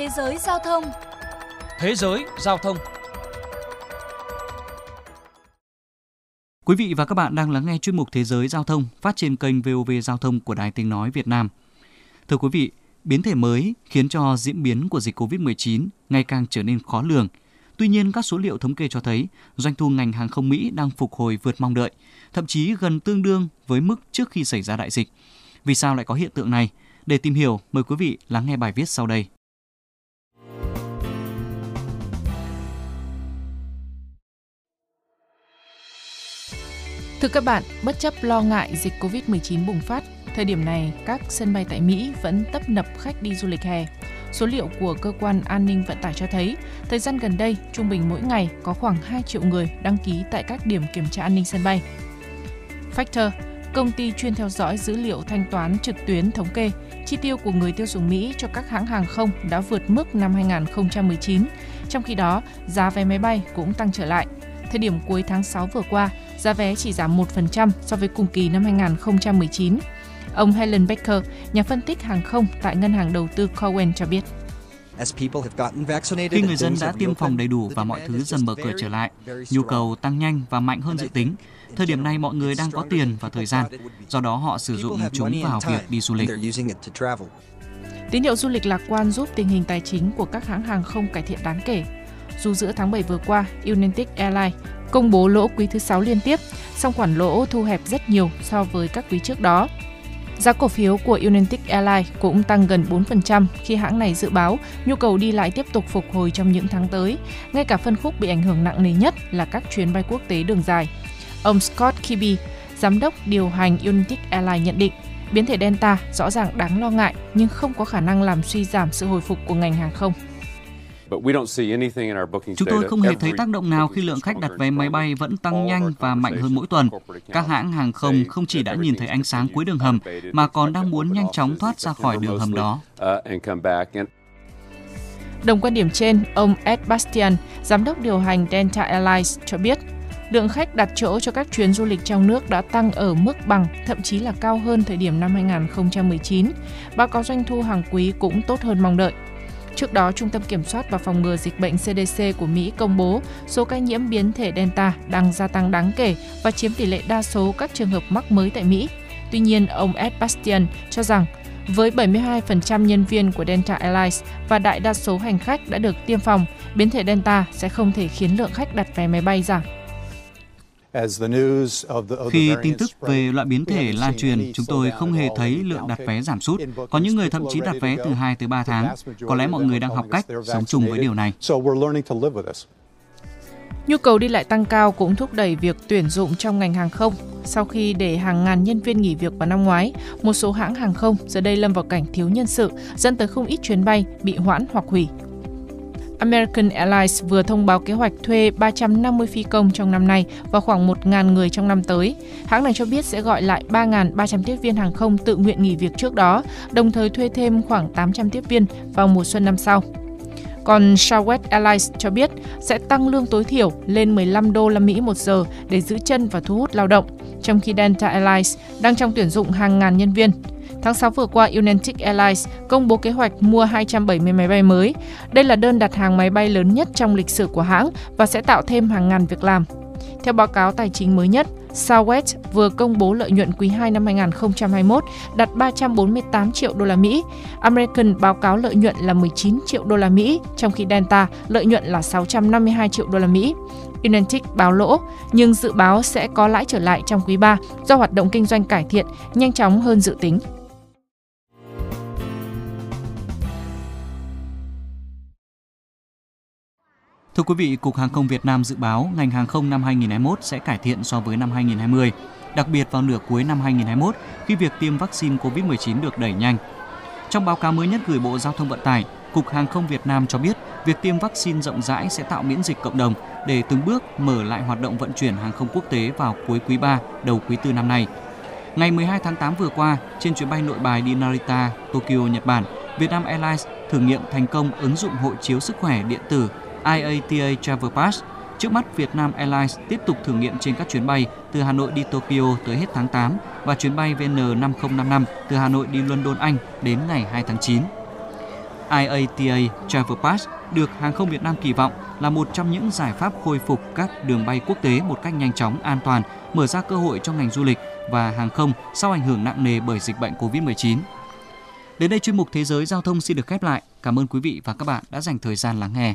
Thế giới giao thông Thế giới giao thông Quý vị và các bạn đang lắng nghe chuyên mục Thế giới giao thông phát trên kênh VOV Giao thông của Đài Tiếng Nói Việt Nam. Thưa quý vị, biến thể mới khiến cho diễn biến của dịch COVID-19 ngày càng trở nên khó lường. Tuy nhiên, các số liệu thống kê cho thấy doanh thu ngành hàng không Mỹ đang phục hồi vượt mong đợi, thậm chí gần tương đương với mức trước khi xảy ra đại dịch. Vì sao lại có hiện tượng này? Để tìm hiểu, mời quý vị lắng nghe bài viết sau đây. Thưa các bạn, bất chấp lo ngại dịch COVID-19 bùng phát, thời điểm này các sân bay tại Mỹ vẫn tấp nập khách đi du lịch hè. Số liệu của cơ quan an ninh vận tải cho thấy, thời gian gần đây, trung bình mỗi ngày có khoảng 2 triệu người đăng ký tại các điểm kiểm tra an ninh sân bay. Factor, công ty chuyên theo dõi dữ liệu thanh toán trực tuyến thống kê, chi tiêu của người tiêu dùng Mỹ cho các hãng hàng không đã vượt mức năm 2019. Trong khi đó, giá vé máy bay cũng tăng trở lại. Thời điểm cuối tháng 6 vừa qua, giá vé chỉ giảm 1% so với cùng kỳ năm 2019. Ông Helen Becker, nhà phân tích hàng không tại ngân hàng đầu tư Cowen cho biết. Khi người dân đã tiêm phòng đầy đủ và mọi thứ dần mở cửa trở lại, nhu cầu tăng nhanh và mạnh hơn dự tính. Thời điểm này mọi người đang có tiền và thời gian, do đó họ sử dụng chúng vào việc đi du lịch. Tín hiệu du lịch lạc quan giúp tình hình tài chính của các hãng hàng không cải thiện đáng kể. Dù giữa tháng 7 vừa qua, United Airlines công bố lỗ quý thứ 6 liên tiếp, song khoản lỗ thu hẹp rất nhiều so với các quý trước đó. Giá cổ phiếu của United Airlines cũng tăng gần 4% khi hãng này dự báo nhu cầu đi lại tiếp tục phục hồi trong những tháng tới. Ngay cả phân khúc bị ảnh hưởng nặng nề nhất là các chuyến bay quốc tế đường dài. Ông Scott Kibbe, giám đốc điều hành United Airlines nhận định, biến thể Delta rõ ràng đáng lo ngại nhưng không có khả năng làm suy giảm sự hồi phục của ngành hàng không. Chúng tôi không hề thấy tác động nào khi lượng khách đặt vé máy bay vẫn tăng nhanh và mạnh hơn mỗi tuần. Các hãng hàng không không chỉ đã nhìn thấy ánh sáng cuối đường hầm, mà còn đang muốn nhanh chóng thoát ra khỏi đường hầm đó. Uh, Đồng quan điểm trên, ông Ed Bastian, giám đốc điều hành Delta Airlines cho biết, lượng khách đặt chỗ cho các chuyến du lịch trong nước đã tăng ở mức bằng, thậm chí là cao hơn thời điểm năm 2019. Báo cáo doanh thu hàng quý cũng tốt hơn mong đợi. Trước đó, Trung tâm Kiểm soát và Phòng ngừa Dịch bệnh CDC của Mỹ công bố số ca nhiễm biến thể Delta đang gia tăng đáng kể và chiếm tỷ lệ đa số các trường hợp mắc mới tại Mỹ. Tuy nhiên, ông Ed Bastian cho rằng với 72% nhân viên của Delta Airlines và đại đa số hành khách đã được tiêm phòng, biến thể Delta sẽ không thể khiến lượng khách đặt vé máy bay giảm. Khi tin tức về loại biến thể lan truyền, chúng tôi không hề thấy lượng đặt vé giảm sút. Có những người thậm chí đặt vé từ 2 tới 3 tháng. Có lẽ mọi người đang học cách sống chung với điều này. Nhu cầu đi lại tăng cao cũng thúc đẩy việc tuyển dụng trong ngành hàng không. Sau khi để hàng ngàn nhân viên nghỉ việc vào năm ngoái, một số hãng hàng không giờ đây lâm vào cảnh thiếu nhân sự, dẫn tới không ít chuyến bay bị hoãn hoặc hủy. American Airlines vừa thông báo kế hoạch thuê 350 phi công trong năm nay và khoảng 1.000 người trong năm tới. Hãng này cho biết sẽ gọi lại 3.300 tiếp viên hàng không tự nguyện nghỉ việc trước đó, đồng thời thuê thêm khoảng 800 tiếp viên vào mùa xuân năm sau. Còn Southwest Airlines cho biết sẽ tăng lương tối thiểu lên 15 đô la Mỹ một giờ để giữ chân và thu hút lao động, trong khi Delta Airlines đang trong tuyển dụng hàng ngàn nhân viên. Tháng 6 vừa qua, United Airlines công bố kế hoạch mua 270 máy bay mới. Đây là đơn đặt hàng máy bay lớn nhất trong lịch sử của hãng và sẽ tạo thêm hàng ngàn việc làm. Theo báo cáo tài chính mới nhất, Southwest vừa công bố lợi nhuận quý 2 năm 2021 đạt 348 triệu đô la Mỹ. American báo cáo lợi nhuận là 19 triệu đô la Mỹ, trong khi Delta lợi nhuận là 652 triệu đô la Mỹ. United báo lỗ, nhưng dự báo sẽ có lãi trở lại trong quý 3 do hoạt động kinh doanh cải thiện nhanh chóng hơn dự tính. Thưa quý vị, Cục Hàng không Việt Nam dự báo ngành hàng không năm 2021 sẽ cải thiện so với năm 2020, đặc biệt vào nửa cuối năm 2021 khi việc tiêm vaccine COVID-19 được đẩy nhanh. Trong báo cáo mới nhất gửi Bộ Giao thông Vận tải, Cục Hàng không Việt Nam cho biết việc tiêm vaccine rộng rãi sẽ tạo miễn dịch cộng đồng để từng bước mở lại hoạt động vận chuyển hàng không quốc tế vào cuối quý 3, đầu quý 4 năm nay. Ngày 12 tháng 8 vừa qua, trên chuyến bay nội bài đi Narita, Tokyo, Nhật Bản, Vietnam Airlines thử nghiệm thành công ứng dụng hộ chiếu sức khỏe điện tử IATA Travel Pass. Trước mắt, Vietnam Airlines tiếp tục thử nghiệm trên các chuyến bay từ Hà Nội đi Tokyo tới hết tháng 8 và chuyến bay VN5055 từ Hà Nội đi London, Anh đến ngày 2 tháng 9. IATA Travel Pass được hàng không Việt Nam kỳ vọng là một trong những giải pháp khôi phục các đường bay quốc tế một cách nhanh chóng, an toàn, mở ra cơ hội cho ngành du lịch và hàng không sau ảnh hưởng nặng nề bởi dịch bệnh COVID-19. Đến đây chuyên mục Thế giới Giao thông xin được khép lại. Cảm ơn quý vị và các bạn đã dành thời gian lắng nghe.